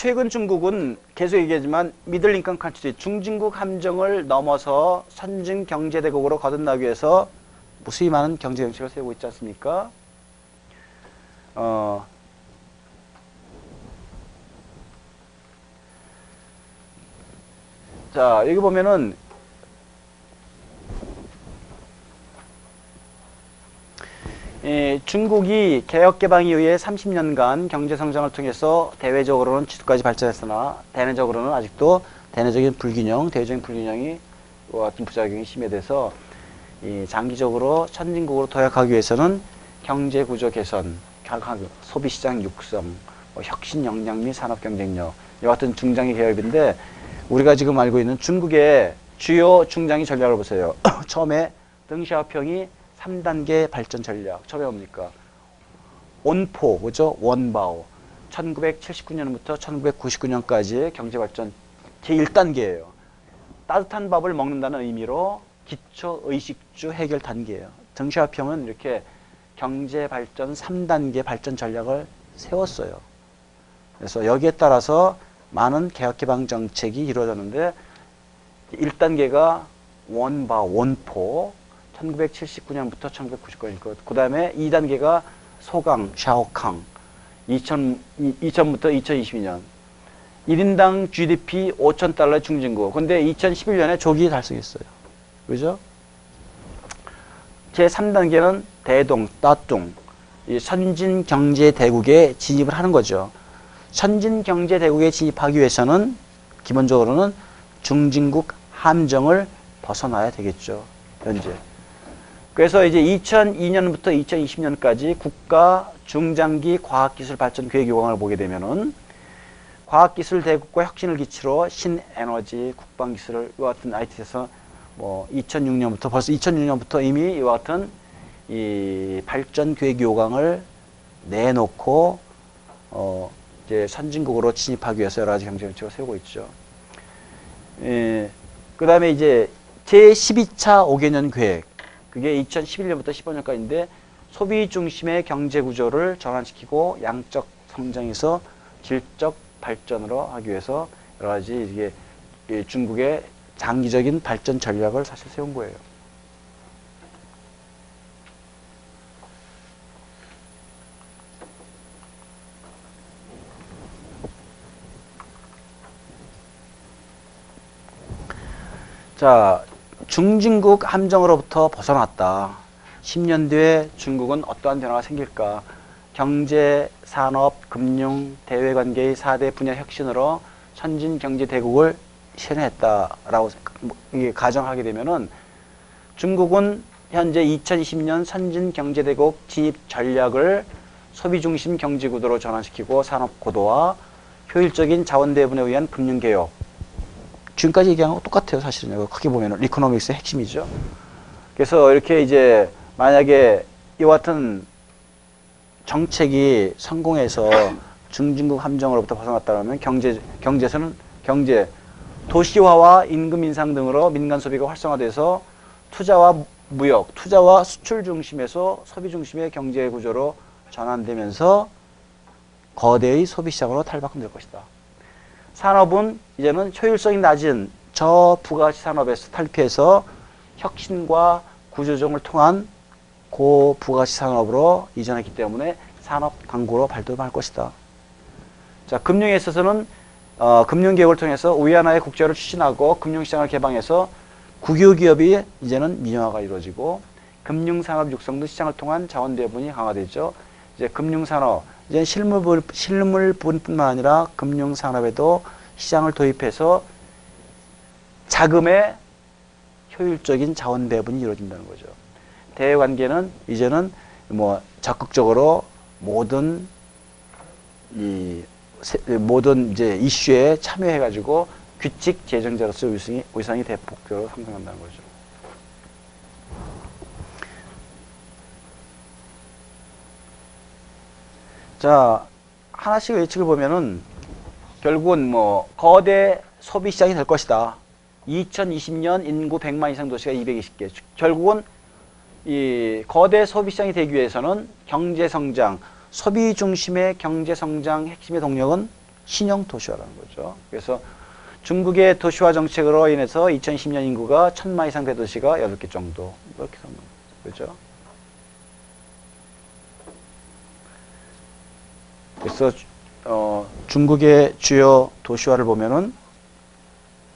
최근 중국은 계속 얘기하지만 middle income country 중진국 함정을 넘어서 선진 경제 대국으로 거듭나기 위해서 무수히 많은 경제 정책을 세우고 있지 않습니까? 어, 자, 여기 보면은 예, 중국이 개혁 개방 이후에 30년간 경제 성장을 통해서 대외적으로는 G2까지 발전했으나 대내적으로는 아직도 대내적인 불균형, 대외적인 불균형이 와 같은 부작용이 심해돼서 이 장기적으로 선진국으로 도약하기 위해서는 경제 구조 개선, 각각 소비 시장 육성, 뭐 혁신 역량 및 산업 경쟁력 이와 같은 중장기 개혁인데 우리가 지금 알고 있는 중국의 주요 중장기 전략을 보세요. 처음에 덩샤오평이 3단계 발전 전략. 처음에 뭡니까? 온포, 그죠? 원바오. 1979년부터 1999년까지의 경제 발전 제1단계예요. 따뜻한 밥을 먹는다는 의미로 기초 의식주 해결 단계예요. 덩샤오평은 이렇게 경제 발전 3단계 발전 전략을 세웠어요. 그래서 여기에 따라서 많은 개혁 개방 정책이 이루어졌는데 1단계가 원바 원포 1979년부터 1999년이고 그 다음에 2단계가 소강 샤오캉 2000 2000부터 2022년 1인당 GDP 5천 달러 중진국. 근데 2011년에 조기 달성했어요. 그죠? 제 3단계는 대동, 따뚱, 이 선진 경제 대국에 진입을 하는 거죠. 선진 경제 대국에 진입하기 위해서는 기본적으로는 중진국 함정을 벗어나야 되겠죠. 현재. 그래서 이제 2002년부터 2020년까지 국가 중장기 과학기술 발전 계획 요강을 보게 되면은 과학기술 대국과 혁신을 기치로 신에너지, 국방기술을 이와 같은 IT에서 뭐 2006년부터 벌써 2006년부터 이미 이와 같은 이 발전 계획 요강을 내놓고 어 이제 선진국으로 진입하기 위해서 여러 가지 경제 정책을 세우고 있죠. 예, 그다음에 이제 제 12차 5개년 계획 그게 2011년부터 15년까지인데 소비 중심의 경제 구조를 전환시키고 양적 성장에서 질적 발전으로 하기 위해서 여러 가지 이게 이 중국의 장기적인 발전 전략을 사실 세운 거예요. 자, 중진국 함정으로부터 벗어났다. 10년 뒤에 중국은 어떠한 변화가 생길까? 경제, 산업, 금융, 대외 관계의 4대 분야 혁신으로 선진 경제 대국을 실현했다라고 뭐 가정하게 되면은 중국은 현재 2020년 선진 경제 대국 진입 전략을 소비 중심 경제 구도로 전환시키고 산업 고도화, 효율적인 자원 대분에 의한 금융 개혁, 지금까지 얘기한 거 똑같아요, 사실은. 이거 크게 보면은 리코노믹스의 핵심이죠. 그래서 이렇게 이제 만약에 이와 같은 정책이 성공해서 중진국 함정으로부터 벗어났다면 경제 경제에서는 경제 도시화와 임금 인상 등으로 민간 소비가 활성화돼서 투자와 무역, 투자와 수출 중심에서 소비 중심의 경제 구조로 전환되면서 거대의 소비 시장으로 탈바꿈될 것이다. 산업은 이제는 효율성이 낮은 저 부가가치 산업에서 탈피해서 혁신과 구조조정을 통한 고부가가치 산업으로 이전했기 때문에 산업 강구로 발돋움할 것이다. 자, 금융에 있어서는 어, 금융 개혁을 통해서 위안화의 국제화를 추진하고 금융 시장을 개방해서 국유 기업이 이제는 민영화가 이루어지고 금융 산업 육성 등 시장을 통한 자원 대분이 강화되죠. 이제 금융산업 이제 실물 실물분뿐만 아니라 금융산업에도 시장을 도입해서 자금의 효율적인 자원 배분이 이루어진다는 거죠. 대외 관계는 이제는 뭐 적극적으로 모든 이 세- 모든 이제 이슈에 참여해가지고 규칙 제정자로서 위상이, 위상이 대폭적으로 상승한다는 거죠. 자, 하나씩 예측을 보면은 결국은 뭐 거대 소비 시장이 될 것이다. 2020년 인구 100만 이상 도시가 220개. 결국은 이 거대 소비 시장이 되기 위해서는 경제 성장, 소비 중심의 경제 성장 핵심의 동력은 신형 도시화라는 거죠. 그래서 중국의 도시화 정책으로 인해서 2010년 인구가 천만 이상 대도시가 8개 정도 이렇게 되는 거죠. 그 래서 어, 중국의 주요 도시화를 보면은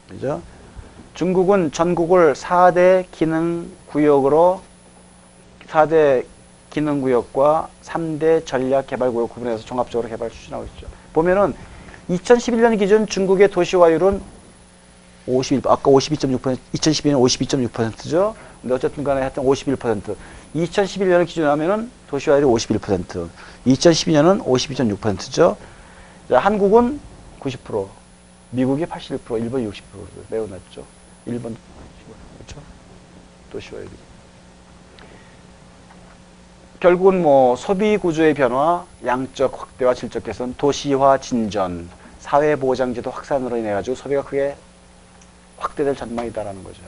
그죠? 중국은 전국을 4대 기능 구역으로 4대 기능 구역과 3대 전략 개발 구역 구분해서 종합적으로 개발 추진하고 있죠. 보면은 2011년 기준 중국의 도시화율은 51, 아까 52.6%, 2012년 52.6%죠. 근데 어쨌든 간에 하여튼 51%. 2011년을 기준하면은 도시화율이 51%. 2012년은 52.6%죠. 자, 한국은 90%, 미국이 81%, 일본이 60% 매우 낮죠. 일본 그렇죠? 도시화율이. 결국은 뭐 소비 구조의 변화, 양적 확대와 질적 개선, 도시화 진전, 사회 보장제도 확산으로 인해 가지고 소비가 크게 확대될 전망이다라는 거죠.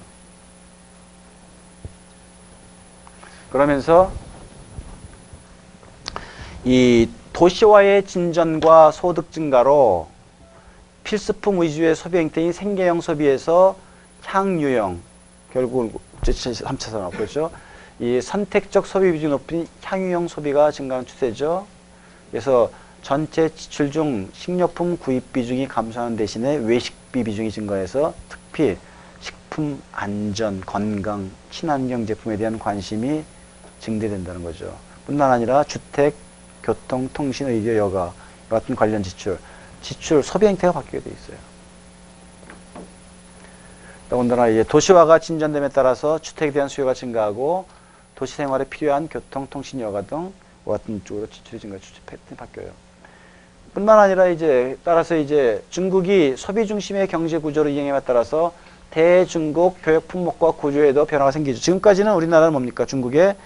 그러면서 이 도시화의 진전과 소득 증가로 필수품 위주의 소비 행태인 생계형 소비에서 향유형 결국은 제3차 산업 그렇죠. 이 선택적 소비 비중이 높은 향유형 소비가 증가하는 추세죠. 그래서 전체 지출 중 식료품 구입 비중이 감소하는 대신에 외식비 비중이 증가해서 특히 식품 안전, 건강, 친환경 제품에 대한 관심이 증대된다는 거죠. 뿐만 아니라 주택, 교통, 통신, 의료, 여가 같은 관련 지출, 지출 소비 행태가 바뀌게 돼 있어요. 더군다나 이제 도시화가 진전됨에 따라서 주택에 대한 수요가 증가하고 도시 생활에 필요한 교통, 통신, 여가 등 같은 쪽으로 지출이 증가, 지출 패턴이 바뀌어요. 뿐만 아니라 이제 따라서 이제 중국이 소비 중심의 경제 구조를 이행함에 따라서 대중국 교육 품목과 구조에도 변화가 생기죠. 지금까지는 우리나라는 뭡니까? 중국에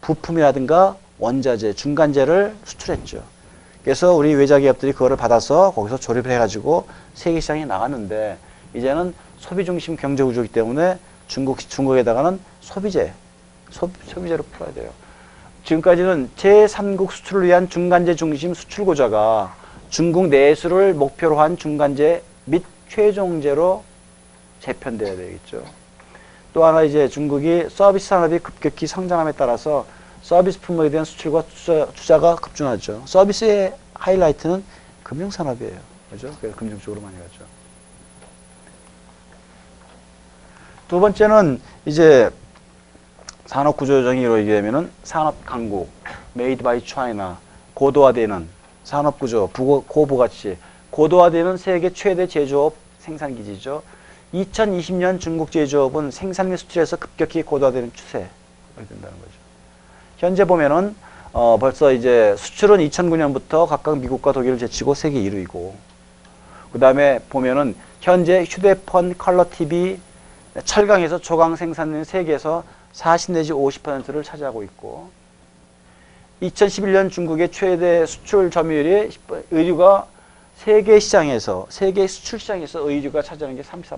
부품이라든가 원자재, 중간재를 수출했죠. 그래서 우리 외자 기업들이 그거를 받아서 거기서 조립을 해가지고 세계 시장에 나갔는데 이제는 소비 중심 경제 구조이기 때문에 중국 중국에다가는 소비재, 소, 소비재로 풀어야 돼요. 지금까지는 제3국 수출을 위한 중간재 중심 수출 구조가 중국 내수를 목표로 한 중간재 및 최종재로 재편돼야 되겠죠. 또 하나 이제 중국이 서비스 산업이 급격히 성장함에 따라서 서비스 품목에 대한 수출과 투자, 가 급증하죠. 서비스의 하이라이트는 금융산업이에요. 그죠? 그래서 금융 쪽으로 많이 가죠. 두 번째는 이제 산업 구조 조정이 이루어지게 되면은 산업 강국, Made by China, 고도화되는 산업 구조, 고부가가치, 고도화되는 세계 최대 제조업 생산 기지죠. 2020년 중국 제조업은 생산 및 수출에서 급격히 고도화되는 추세가 된다는 거죠. 현재 보면은 어 벌써 이제 수출은 2009년부터 각각 미국과 독일을 제치고 세계 1위고 그 다음에 보면은 현재 휴대폰, 컬러 TV, 철강에서 조강 생산은 세계에서 40 내지 50%를 차지하고 있고 2011년 중국의 최대 수출 점유율이 의류가 세계 시장에서 세계 수출 시장에서 의류가 차지하는 게 34%,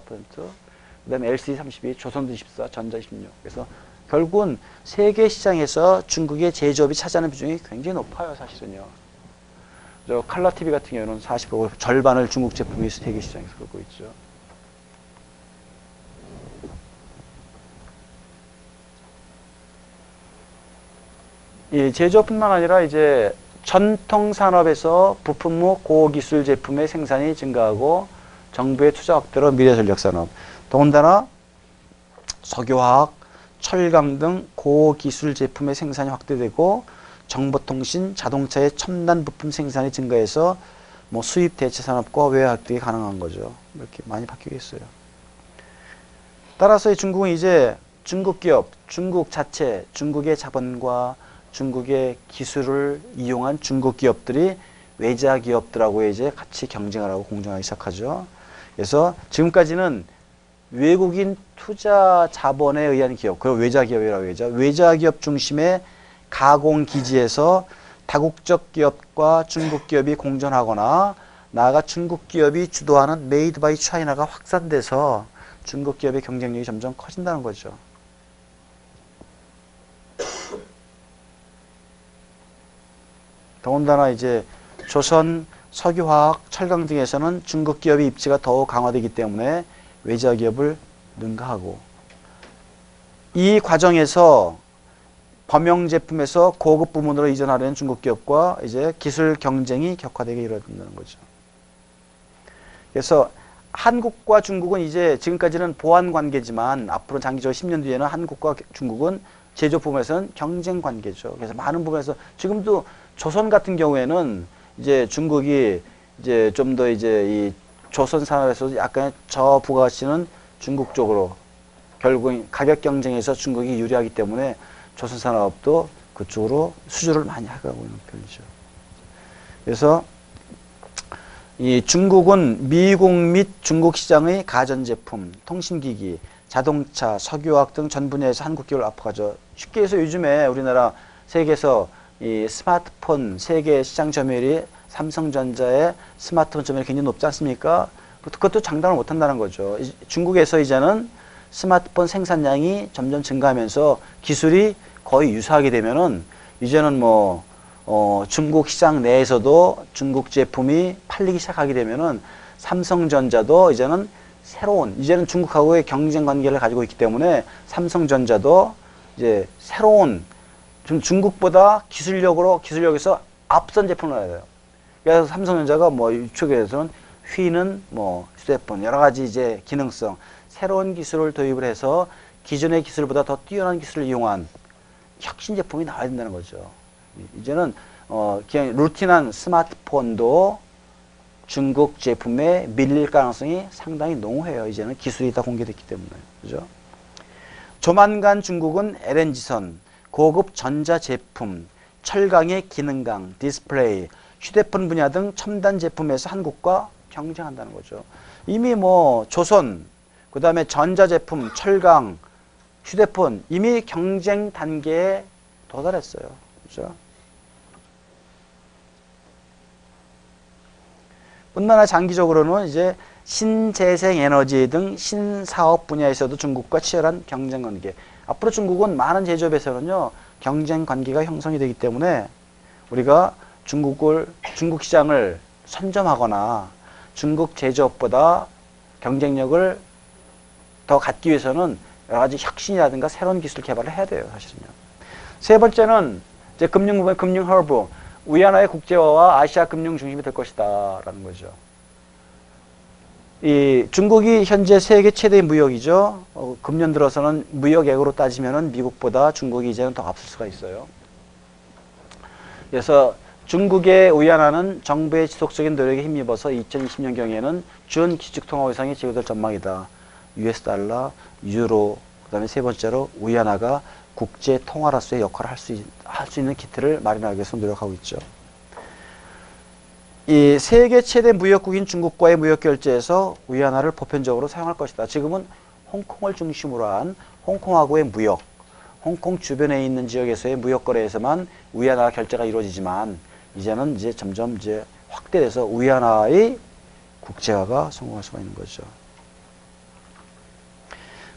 그다음에 LCD 32, 조선도 24, 전자 16. 그래서 결국은 세계 시장에서 중국의 제조업이 차지하는 비중이 굉장히 높아요, 사실은요. 저 칼라 TV 같은 경우는 45, 절반을 중국 제품이 세계 시장에서 긁고 있죠. 이 제조뿐만 아니라 이제 전통 산업에서 부품무 고기술 제품의 생산이 증가하고 정부의 투자 확대로 미래 전략 산업, 더군다나 석유화학, 철강 등 고기술 제품의 생산이 확대되고 정보통신, 자동차의 첨단 부품 생산이 증가해서 뭐 수입 대체 산업과 외화 획득이 가능한 거죠. 이렇게 많이 바뀌고 있어요. 따라서 중국은 이제 중국 기업, 중국 자체, 중국의 자본과 중국의 기술을 이용한 중국 기업들이 외자 기업들하고 이제 같이 경쟁을 하고 공정하기 시작하죠. 그래서 지금까지는 외국인 투자 자본에 의한 기업, 그 외자 기업이라고 하죠. 외자 기업 중심의 가공 기지에서 다국적 기업과 중국 기업이 공존하거나 나아가 중국 기업이 주도하는 Made by China가 확산돼서 중국 기업의 경쟁력이 점점 커진다는 거죠. 더군다나 이제 조선 석유화학, 철강 등에서는 중국 기업의 입지가 더욱 강화되기 때문에 외자 기업을 능가하고 이 과정에서 범용 제품에서 고급 부문으로 이전하려는 중국 기업과 이제 기술 경쟁이 격화되게 이루어진다는 거죠. 그래서 한국과 중국은 이제 지금까지는 보완 관계지만 앞으로 장기적으로 10년 뒤에는 한국과 중국은 제조 부분에서는 경쟁 관계죠. 그래서 많은 부분에서 지금도 조선 같은 경우에는 이제 중국이 이제 좀 더 이제 이 조선 산업에서 약간 저 부가가치는 중국 쪽으로 결국 가격 경쟁에서 중국이 유리하기 때문에 조선 산업도 그쪽으로 수주를 많이 하고 있는 편이죠. 그래서 이 중국은 미국 및 중국 시장의 가전제품, 통신기기, 자동차, 석유화학 등 전 분야에서 한국 기업을 압박하죠. 쉽게 해서 요즘에 우리나라 세계에서 이 스마트폰 세계 시장 점유율이 삼성전자의 스마트폰 점유율이 굉장히 높지 않습니까? 그것도 장담을 못한다는 거죠. 이- 중국에서 이제는 스마트폰 생산량이 점점 증가하면서 기술이 거의 유사하게 되면은 이제는 뭐 어, 중국 시장 내에서도 중국 제품이 팔리기 시작하게 되면은 삼성전자도 이제는 새로운 이제는 중국하고의 경쟁 관계를 가지고 있기 때문에 삼성전자도 이제 새로운 좀 중국보다 기술력으로 기술력에서 앞선 제품을 해야 돼요. 그래서 삼성전자가 뭐 이쪽에 대해서는 휘는 뭐 휴대폰 여러 가지 이제 기능성 새로운 기술을 도입을 해서 기존의 기술보다 더 뛰어난 기술을 이용한 혁신 제품이 나와야 된다는 거죠. 이제는 어 그냥 루틴한 스마트폰도 중국 제품에 밀릴 가능성이 상당히 농후해요. 이제는 기술이 다 공개됐기 때문에. 그죠? 조만간 중국은 LNG선, 고급 전자 제품, 철강의 기능강, 디스플레이, 휴대폰 분야 등 첨단 제품에서 한국과 경쟁한다는 거죠. 이미 뭐 조선, 그 다음에 전자제품, 철강, 휴대폰 이미 경쟁 단계에 도달했어요. 그죠? 뿐만 아니라 장기적으로는 이제 신재생 에너지 등 신사업 분야에서도 중국과 치열한 경쟁 관계. 앞으로 중국은 많은 제조업에서는요, 경쟁 관계가 형성이 되기 때문에 우리가 중국을, 중국 시장을 선점하거나 중국 제조업보다 경쟁력을 더 갖기 위해서는 여러 가지 혁신이라든가 새로운 기술 개발을 해야 돼요, 사실은요. 세 번째는 이제 금융 금융 허브, 위안화의 국제화와 아시아 금융 중심이 될 것이다라는 거죠. 이 중국이 현재 세계 최대 무역이죠. 어, 금년 들어서는 무역액으로 따지면은 미국보다 중국이 이제는 더 앞설 수가 있어요. 그래서 중국의 위안화는 정부의 지속적인 노력에 힘입어서 2020년 경에는 준 기축통화 위상이 제고될 전망이다. US 달러, 유로, 그다음에 세 번째로 위안화가 국제 통화로서의 역할을 할수 할 수 있는 기틀을 마련하기 위해서 노력하고 있죠. 이 세계 최대 무역국인 중국과의 무역 결제에서 위안화를 보편적으로 사용할 것이다. 지금은 홍콩을 중심으로 한 홍콩하고의 무역, 홍콩 주변에 있는 지역에서의 무역 거래에서만 위안화 결제가 이루어지지만 이제는 이제 점점 이제 확대돼서 위안화의 국제화가 성공할 수가 있는 거죠.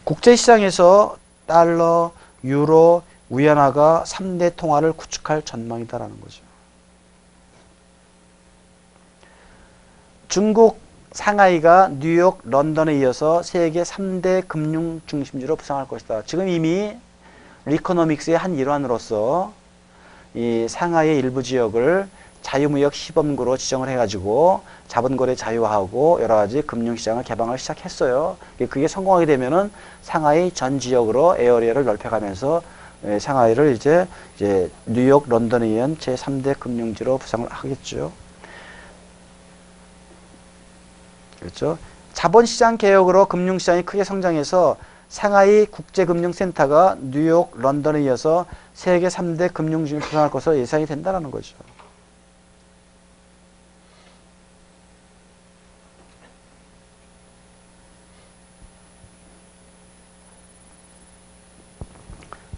국제 시장에서 달러, 유로, 위안화가 3대 통화를 구축할 전망이다라는 거죠. 중국 상하이가 뉴욕, 런던에 이어서 세계 3대 금융 중심지로 부상할 것이다. 지금 이미 리코노믹스의 한 일환으로서 이 상하이의 일부 지역을 자유무역 시범구로 지정을 해가지고 자본거래 자유화하고 여러 가지 금융시장을 개방을 시작했어요. 그게 성공하게 되면은 상하이 전 지역으로 area를 넓혀가면서 예, 상하이를 이제 이제 뉴욕, 런던에 이은 제 3대 금융지로 부상을 하겠죠. 그렇죠. 자본시장 개혁으로 금융시장이 크게 성장해서 상하이 국제금융센터가 뉴욕, 런던에 이어서 세계 3대 금융중심을 구성할 것으로 예상이 된다는 거죠.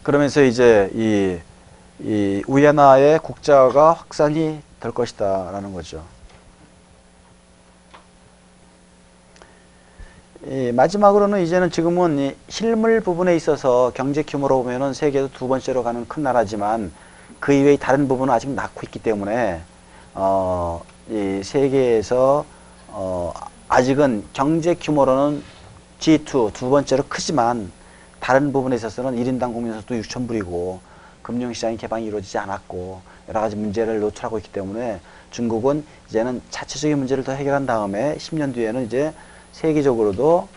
그러면서 이제 이, 이 위안화의 국제화가 확산이 될 것이다라는 거죠. 이 마지막으로는 이제는 지금은 이 실물 부분에 있어서 경제 규모로 보면은 세계에서 두 번째로 가는 큰 나라지만 그 이외의 다른 부분은 아직 낳고 있기 때문에 어 이 세계에서 어, 아직은 경제 규모로는 G2 두 번째로 크지만 다른 부분에 있어서는 1인당 국민소득도 6천 불이고 금융시장의 개방이 이루어지지 않았고 여러 가지 문제를 노출하고 있기 때문에 중국은 이제는 자체적인 문제를 더 해결한 다음에 10년 뒤에는 이제 세계적으로도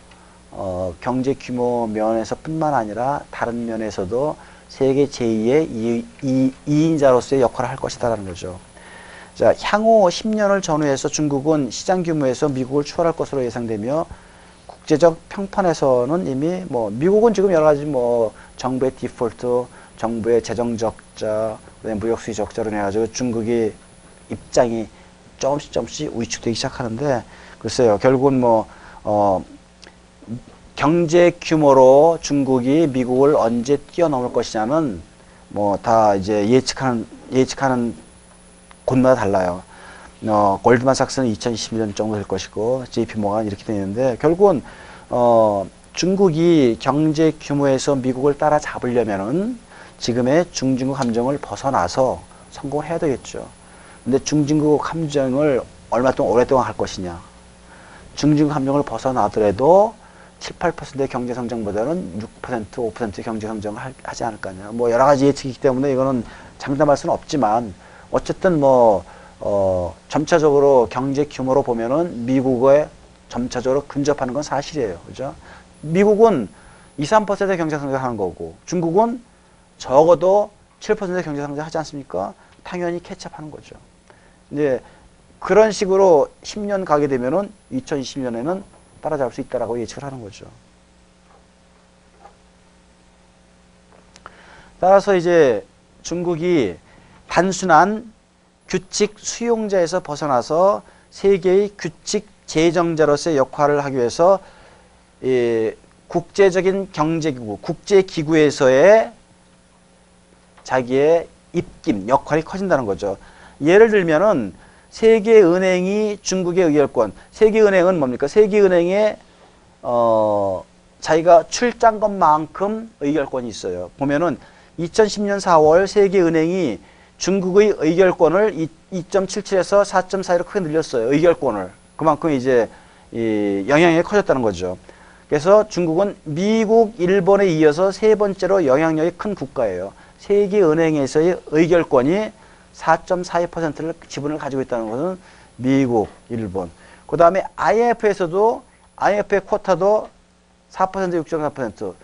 어, 경제 규모 면에서 뿐만 아니라 다른 면에서도 세계 제2의 이, 이, 이인자로서의 역할을 할 것이다라는 거죠. 자, 향후 10년을 전후해서 중국은 시장 규모에서 미국을 추월할 것으로 예상되며 국제적 평판에서는 이미 뭐 미국은 지금 여러 가지 뭐 정부의 디폴트, 정부의 재정 적자, 무역 수지 적자로 인해 가지고 중국이 입장이 조금씩 조금씩 위축되기 시작하는데 글쎄요 결국은 뭐 어, 경제 규모로 중국이 미국을 언제 뛰어넘을 것이냐는 뭐 다 이제 예측하는 예측하는 곳마다 달라요. 어, 골드만삭스는 2020년 정도 될 것이고 JP 모간 이렇게 되어 있는데 결국은 어, 중국이 경제 규모에서 미국을 따라잡으려면은 지금의 중진국 함정을 벗어나서 성공해야 되겠죠. 근데 중진국 함정을 얼마 동안 오랫동안 할 것이냐? 중진국 함정을 벗어나더라도 7, 8%의 경제 성장보다는 6%, 5% 경제 성장을 할- 하지 않을까냐. 뭐 여러 가지 예측이기 때문에 이거는 장담할 수는 없지만 어쨌든 뭐 어, 점차적으로 경제 규모로 보면은 미국에 점차적으로 근접하는 건 사실이에요. 그죠? 미국은 2, 3%의 경제 성장하는 거고 중국은 적어도 7%의 경제 성장하지 않습니까? 당연히 캐치업하는 거죠. 이제 그런 식으로 10년 가게 되면은 2020년에는 따라잡을 수 있다라고 예측을 하는 거죠. 따라서 이제 중국이 단순한 규칙 수용자에서 벗어나서 세계의 규칙 제정자로서의 역할을 하기 위해서 이 국제적인 경제기구, 국제기구에서의 자기의 입김, 역할이 커진다는 거죠. 예를 들면은 세계은행이 중국의 의결권, 세계은행은 뭡니까? 세계은행에 어, 자기가 출장 것만큼 의결권이 있어요. 보면은 2010년 4월 세계은행이 중국의 의결권을 2.77에서 4.41로 크게 늘렸어요. 의결권을. 그만큼 이제 이 영향력이 커졌다는 거죠. 그래서 중국은 미국, 일본에 이어서 세 번째로 영향력이 큰 국가예요. 세계은행에서의 의결권이 4.42%를 지분을 가지고 있다는 것은 미국, 일본. 그 다음에 IMF에서도 IMF의 쿼타도 4% 6.4%.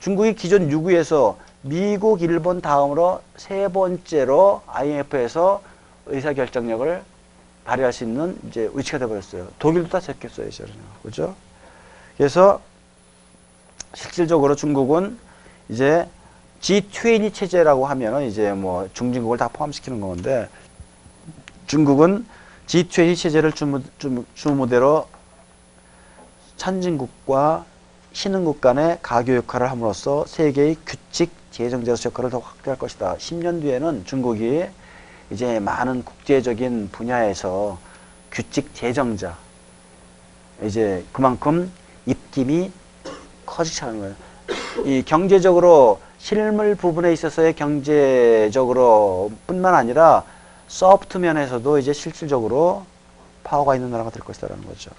중국이 기존 6위에서 미국, 일본 다음으로 세 번째로 IMF에서 의사 결정력을 발휘할 수 있는 이제 위치가 되어버렸어요. 독일도 다 제꼈어요, 이제는. 그죠? 그래서 실질적으로 중국은 이제 G20 체제라고 하면은 이제 뭐 중진국을 다 포함시키는 건데 중국은 G20 체제를 주무, 주무, 주무대로 선진국과 신흥국 간의 가교 역할을 함으로써 세계의 규칙 재정제로서 역할을 더 확대할 것이다. 10년 뒤에는 중국이 이제 많은 국제적인 분야에서 규칙 재정자 이제 그만큼 입김이 커지기 시작하는 거예요. 이 경제적으로 실물 부분에 있어서의 경제적으로 뿐만 아니라 소프트 면에서도 이제 실질적으로 파워가 있는 나라가 될 것이다라는 거죠.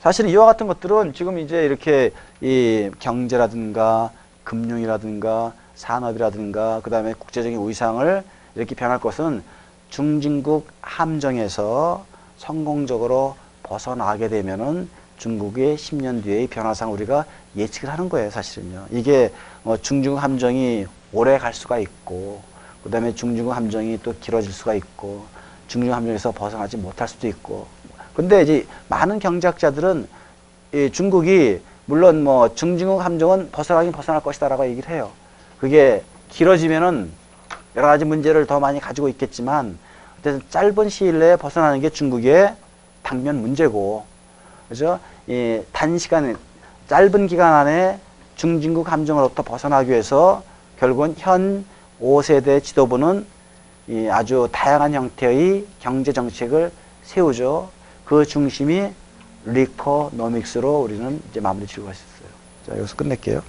사실 이와 같은 것들은 지금 이제 이렇게 이 경제라든가 금융이라든가 산업이라든가 그 다음에 국제적인 위상을 이렇게 변할 것은 중진국 함정에서 성공적으로 벗어나게 되면은 중국의 10년 뒤의 변화상 우리가 예측을 하는 거예요, 사실은요. 이게 어, 중중국 함정이 오래 갈 수가 있고, 그 다음에 중중국 함정이 또 길어질 수가 있고, 중중국 함정에서 벗어나지 못할 수도 있고. 근데 이제 많은 경제학자들은 이 중국이 물론 뭐 중중국 함정은 벗어나긴 벗어날 것이다라고 얘기를 해요. 그게 길어지면은 여러 가지 문제를 더 많이 가지고 있겠지만 어쨌든 짧은 시일 내에 벗어나는 게 중국의 당면 문제고 그죠? 이 단시간 짧은 기간 안에 중진국 함정으로부터 벗어나기 위해서 결국은 현 5세대 지도부는 이 아주 다양한 형태의 경제 정책을 세우죠. 그 중심이 리코노믹스로 우리는 이제 마무리 지을 수 있어요. 자, 여기서 끝낼게요.